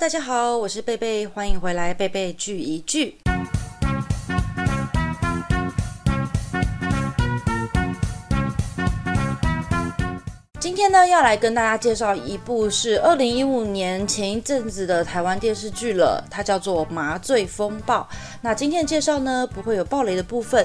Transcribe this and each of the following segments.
大家好，我是贝贝，欢迎回来，贝贝聚一聚。今天呢，要来跟大家介绍一部是二零一五年前一阵子的台湾电视剧了，它叫做《麻醉风暴》。那今天的介绍呢，不会有暴雷的部分。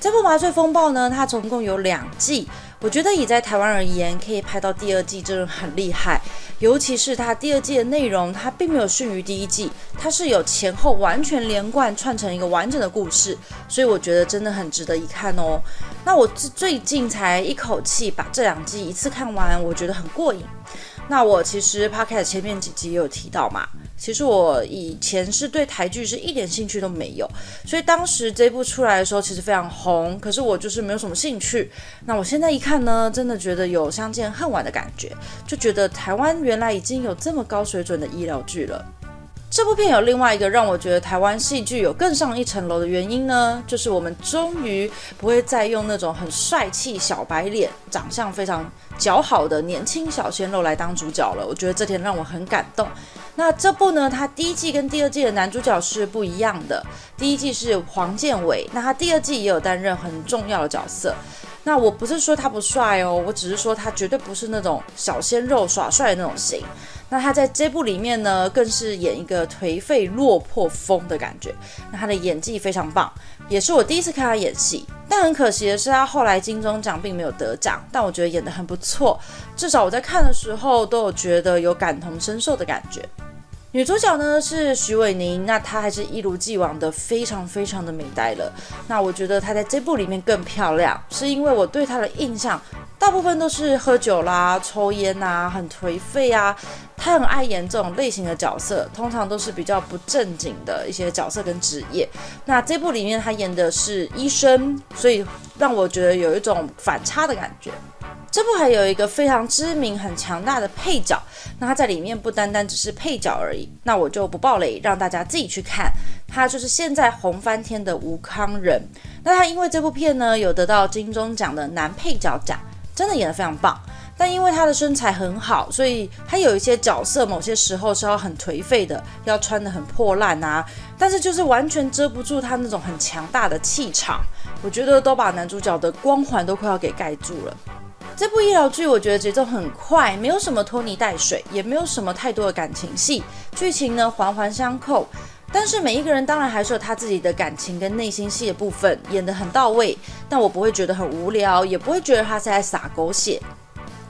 这部《麻醉风暴》呢，它总共有两季。我觉得以在台湾而言，可以拍到第二季真的很厉害。尤其是它第二季的内容，它并没有逊于第一季，它是有前后完全连贯串成一个完整的故事，所以我觉得真的很值得一看哦。那我最最近才一口气把这两季一次看完，我觉得很过瘾。那我其实 podcast 前面几集也有提到嘛。其实我以前是对台剧是一点兴趣都没有，所以当时这部出来的时候其实非常红，可是我就是没有什么兴趣。那我现在一看呢，真的觉得有相见恨晚的感觉，就觉得台湾原来已经有这么高水准的医疗剧了。这部片有另外一个让我觉得台湾戏剧有更上一层楼的原因呢，就是我们终于不会再用那种很帅气小白脸、长相非常姣好的年轻小鲜肉来当主角了。我觉得这点让我很感动。那这部呢，它第一季跟第二季的男主角是不一样的。第一季是黄建伟，那他第二季也有担任很重要的角色。那我不是说他不帅哦，我只是说他绝对不是那种小鲜肉耍帅的那种型。那他在这部里面呢，更是演一个颓废落魄风的感觉。那他的演技非常棒，也是我第一次看他演戏。但很可惜的是，他后来金钟奖并没有得奖。但我觉得演得很不错，至少我在看的时候都有觉得有感同身受的感觉。女主角呢是徐伟宁，那她还是一如既往的非常非常的美呆了。那我觉得她在这部里面更漂亮，是因为我对她的印象大部分都是喝酒啦、抽烟呐、很颓废啊。他很爱演这种类型的角色，通常都是比较不正经的一些角色跟职业。那这部里面他演的是医生，所以让我觉得有一种反差的感觉。这部还有一个非常知名、很强大的配角，那他在里面不单单只是配角而已。那我就不爆雷，让大家自己去看。他就是现在红翻天的吴康仁。那他因为这部片呢，有得到金钟奖的男配角奖，真的演得非常棒。但因为他的身材很好，所以他有一些角色，某些时候是要很颓废的，要穿得很破烂啊。但是就是完全遮不住他那种很强大的气场，我觉得都把男主角的光环都快要给盖住了。这部医疗剧我觉得节奏很快，没有什么拖泥带水，也没有什么太多的感情戏，剧情呢环环相扣。但是每一个人当然还是有他自己的感情跟内心戏的部分，演得很到位。但我不会觉得很无聊，也不会觉得他是在撒狗血。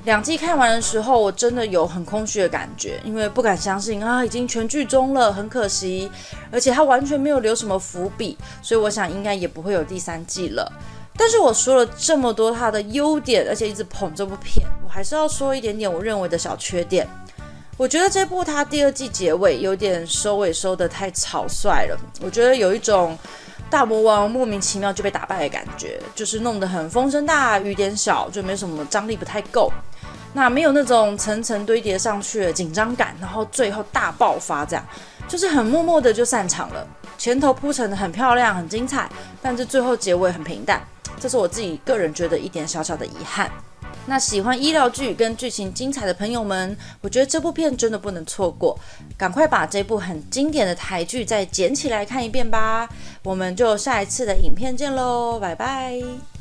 两季看完的时候，我真的有很空虚的感觉，因为不敢相信啊，已经全剧终了，很可惜。而且他完全没有留什么伏笔，所以我想应该也不会有第三季了。但是我说了这么多他的优点，而且一直捧这部片，我还是要说一点点我认为的小缺点。我觉得这部它第二季结尾有点收尾收得太草率了，我觉得有一种大魔王莫名其妙就被打败的感觉，就是弄得很风声大雨点小，就没什么张力，不太够。那没有那种层层堆叠上去的紧张感，然后最后大爆发，这样就是很默默的就散场了。前头铺陈的很漂亮，很精彩，但是最后结尾很平淡。这是我自己个人觉得一点小小的遗憾。那喜欢医疗剧跟剧情精彩的朋友们，我觉得这部片真的不能错过，赶快把这部很经典的台剧再捡起来看一遍吧。我们就下一次的影片见喽，拜拜。